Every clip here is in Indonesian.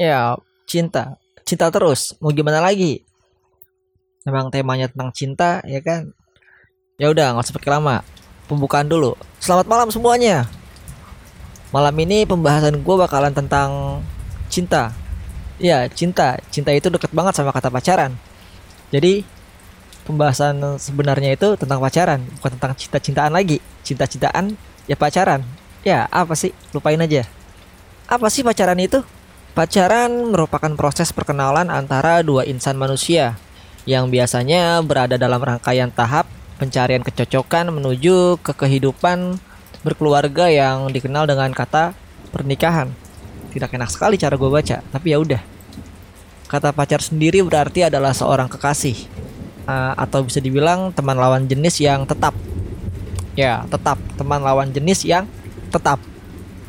Ya, cinta. Cinta terus. Mau gimana lagi? Memang temanya tentang cinta, ya kan? Ya udah, nggak usah pakai lama. Pembukaan dulu. Selamat malam semuanya. Malam ini pembahasan gue bakalan tentang cinta. Ya, cinta. Cinta itu deket banget sama kata pacaran. Jadi, pembahasan sebenarnya itu tentang pacaran, bukan tentang cinta-cintaan lagi. Cinta-cintaan, ya pacaran. Ya, apa sih? Lupain aja. Apa sih pacaran itu? Pacaran merupakan proses perkenalan antara dua insan manusia yang biasanya berada dalam rangkaian tahap pencarian kecocokan menuju ke kehidupan berkeluarga yang dikenal dengan kata pernikahan. Tidak enak sekali cara gue baca, tapi ya udah. Kata pacar sendiri berarti adalah seorang kekasih uh, atau bisa dibilang teman lawan jenis yang tetap. Ya, tetap teman lawan jenis yang tetap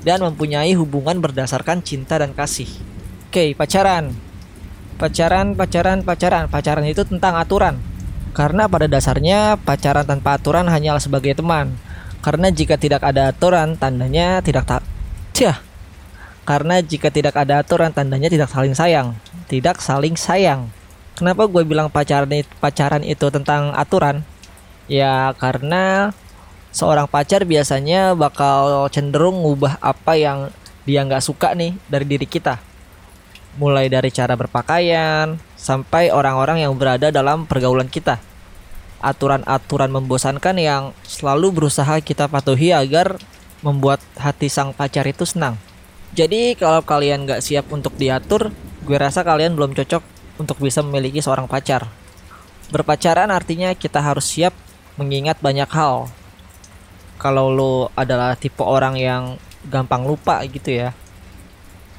dan mempunyai hubungan berdasarkan cinta dan kasih. Oke, pacaran. Pacaran, pacaran, pacaran. Pacaran itu tentang aturan. Karena pada dasarnya pacaran tanpa aturan hanyalah sebagai teman. Karena jika tidak ada aturan, tandanya tidak tak. Cia. Karena jika tidak ada aturan, tandanya tidak saling sayang. Tidak saling sayang. Kenapa gue bilang pacaran pacaran itu tentang aturan? Ya karena seorang pacar biasanya bakal cenderung ngubah apa yang dia nggak suka nih dari diri kita. Mulai dari cara berpakaian sampai orang-orang yang berada dalam pergaulan kita. Aturan-aturan membosankan yang selalu berusaha kita patuhi agar membuat hati sang pacar itu senang. Jadi kalau kalian nggak siap untuk diatur, gue rasa kalian belum cocok untuk bisa memiliki seorang pacar. Berpacaran artinya kita harus siap mengingat banyak hal, kalau lo adalah tipe orang yang gampang lupa gitu ya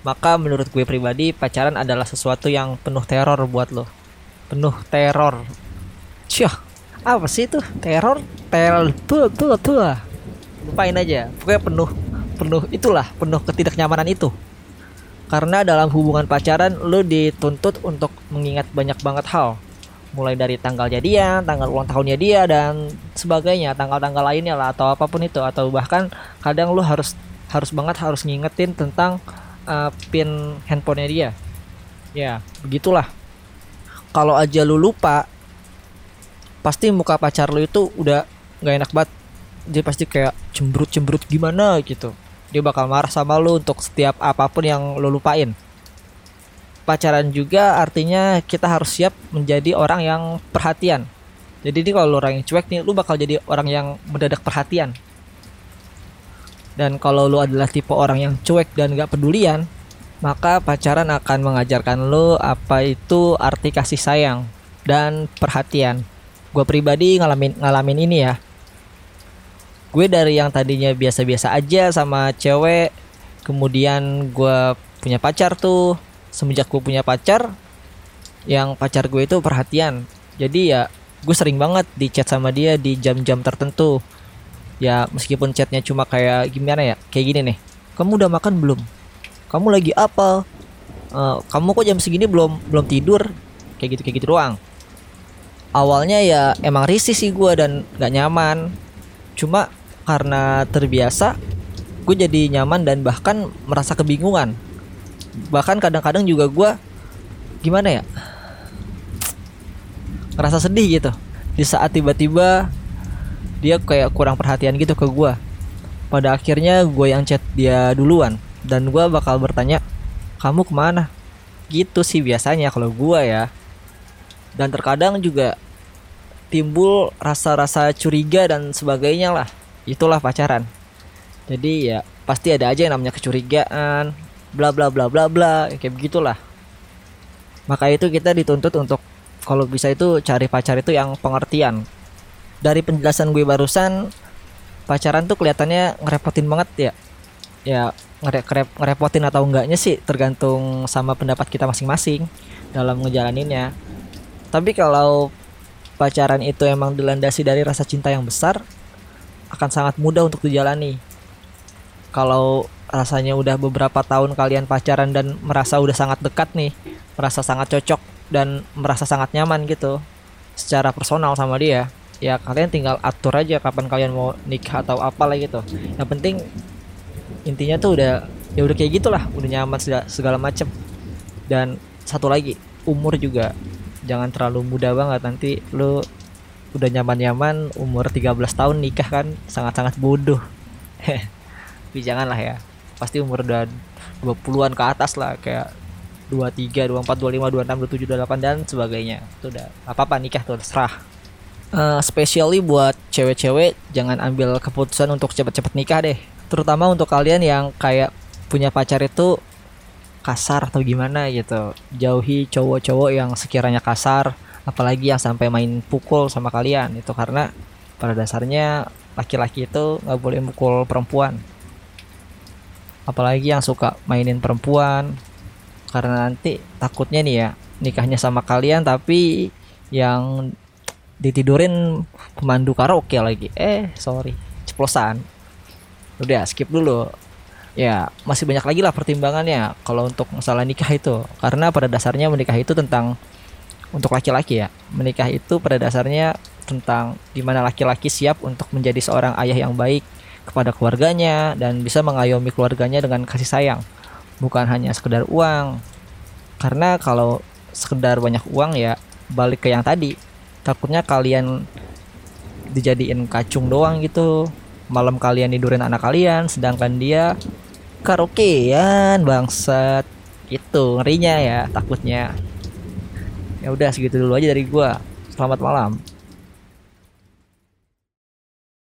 maka menurut gue pribadi pacaran adalah sesuatu yang penuh teror buat lo. Penuh teror. Syah, apa sih itu? Teror? Teror tuh tuh tuh lupain aja. Pokoknya penuh penuh itulah penuh ketidaknyamanan itu. Karena dalam hubungan pacaran lo dituntut untuk mengingat banyak banget hal mulai dari tanggal jadian, tanggal ulang tahunnya dia dan sebagainya, tanggal-tanggal lainnya lah atau apa pun itu atau bahkan kadang lu harus harus banget harus ngingetin tentang uh, pin handphonenya dia. Ya, begitulah. Kalau aja lu lupa pasti muka pacar lu itu udah nggak enak banget. Dia pasti kayak cemberut-cemberut gimana gitu. Dia bakal marah sama lu untuk setiap apa pun yang lu lupain pacaran juga artinya kita harus siap menjadi orang yang perhatian. Jadi ini kalau lu orang yang cuek nih, lu bakal jadi orang yang mendadak perhatian. Dan kalau lu adalah tipe orang yang cuek dan gak pedulian, maka pacaran akan mengajarkan lu apa itu arti kasih sayang dan perhatian. Gue pribadi ngalamin ngalamin ini ya. Gue dari yang tadinya biasa-biasa aja sama cewek, kemudian gue punya pacar tuh, semenjak gue punya pacar yang pacar gue itu perhatian. Jadi ya gue sering banget di chat sama dia di jam-jam tertentu. Ya meskipun chatnya cuma kayak gimana ya kayak gini nih. Kamu udah makan belum? Kamu lagi apa? Uh, kamu kok jam segini belum belum tidur? Kayak gitu kayak gitu doang. Awalnya ya emang risih sih gue dan nggak nyaman. Cuma karena terbiasa gue jadi nyaman dan bahkan merasa kebingungan bahkan kadang-kadang juga gue gimana ya ngerasa sedih gitu. Di saat tiba-tiba dia kayak kurang perhatian gitu ke gue pada akhirnya gue yang chat dia duluan. Dan gue bakal bertanya kamu ke mana? Gitu sih biasanya kalau gue ya. Dan terkadang juga timbul rasa-rasa curiga dan sebagainya lah. Itulah pacaran. Jadi ya pasti ada aja yang namanya kecurigaan bla bla bla bla bla kayak begitulah. Maka itu kita dituntut untuk kalau bisa itu cari pacar itu yang pengertian. Dari penjelasan gue barusan pacaran tuh kelihatannya ngerepotin banget ya. Ya ngere ngerepotin atau enggaknya sih tergantung sama pendapat kita masing-masing dalam ngejalaninnya. Tapi kalau pacaran itu emang dilandasi dari rasa cinta yang besar akan sangat mudah untuk dijalani. Kalau rasanya udah beberapa tahun kalian pacaran dan merasa udah sangat dekat nih merasa sangat cocok dan merasa sangat nyaman gitu secara personal sama dia ya kalian tinggal atur aja kapan kalian mau nikah atau apalah gitu. Yang penting intinya tuh udah ya udah kayak gitulah udah nyaman segala, segala macem. Dan satu lagi umur juga jangan terlalu muda banget nanti lu udah nyaman-nyaman umur 13 tahun nikah kan sangat-sangat bodoh. Tapi janganlah ya pasti umur udah 20-an ke atas lah kayak 23, 24, 25, 26, 27, 28 dan sebagainya. Itu udah apa-apa nikah tuh serah uh, especially buat cewek-cewek jangan ambil keputusan untuk cepet-cepet nikah deh. Terutama untuk kalian yang kayak punya pacar itu kasar atau gimana gitu. Jauhi cowok-cowok yang sekiranya kasar apalagi yang sampai main pukul sama kalian. Itu karena pada dasarnya laki-laki itu nggak boleh mukul perempuan apalagi yang suka mainin perempuan. Karena nanti takutnya nih ya nikahnya sama kalian tapi yang ditidurin pemandu karaoke lagi. Eh sorry ceplosan. Udah skip dulu. Ya masih banyak lagi lah pertimbangannya kalau untuk masalah nikah itu. Karena pada dasarnya menikah itu tentang untuk laki-laki ya menikah itu pada dasarnya tentang di mana laki-laki siap untuk menjadi seorang ayah yang baik kepada keluarganya dan bisa mengayomi keluarganya dengan kasih sayang. Bukan hanya sekedar uang. Karena kalau sekedar banyak uang ya balik ke yang tadi. Takutnya kalian dijadiin kacung doang gitu. Malam kalian tidurin anak kalian sedangkan dia karaokean bangsat. Itu ngerinya ya takutnya. Ya udah segitu dulu aja dari gua. Selamat malam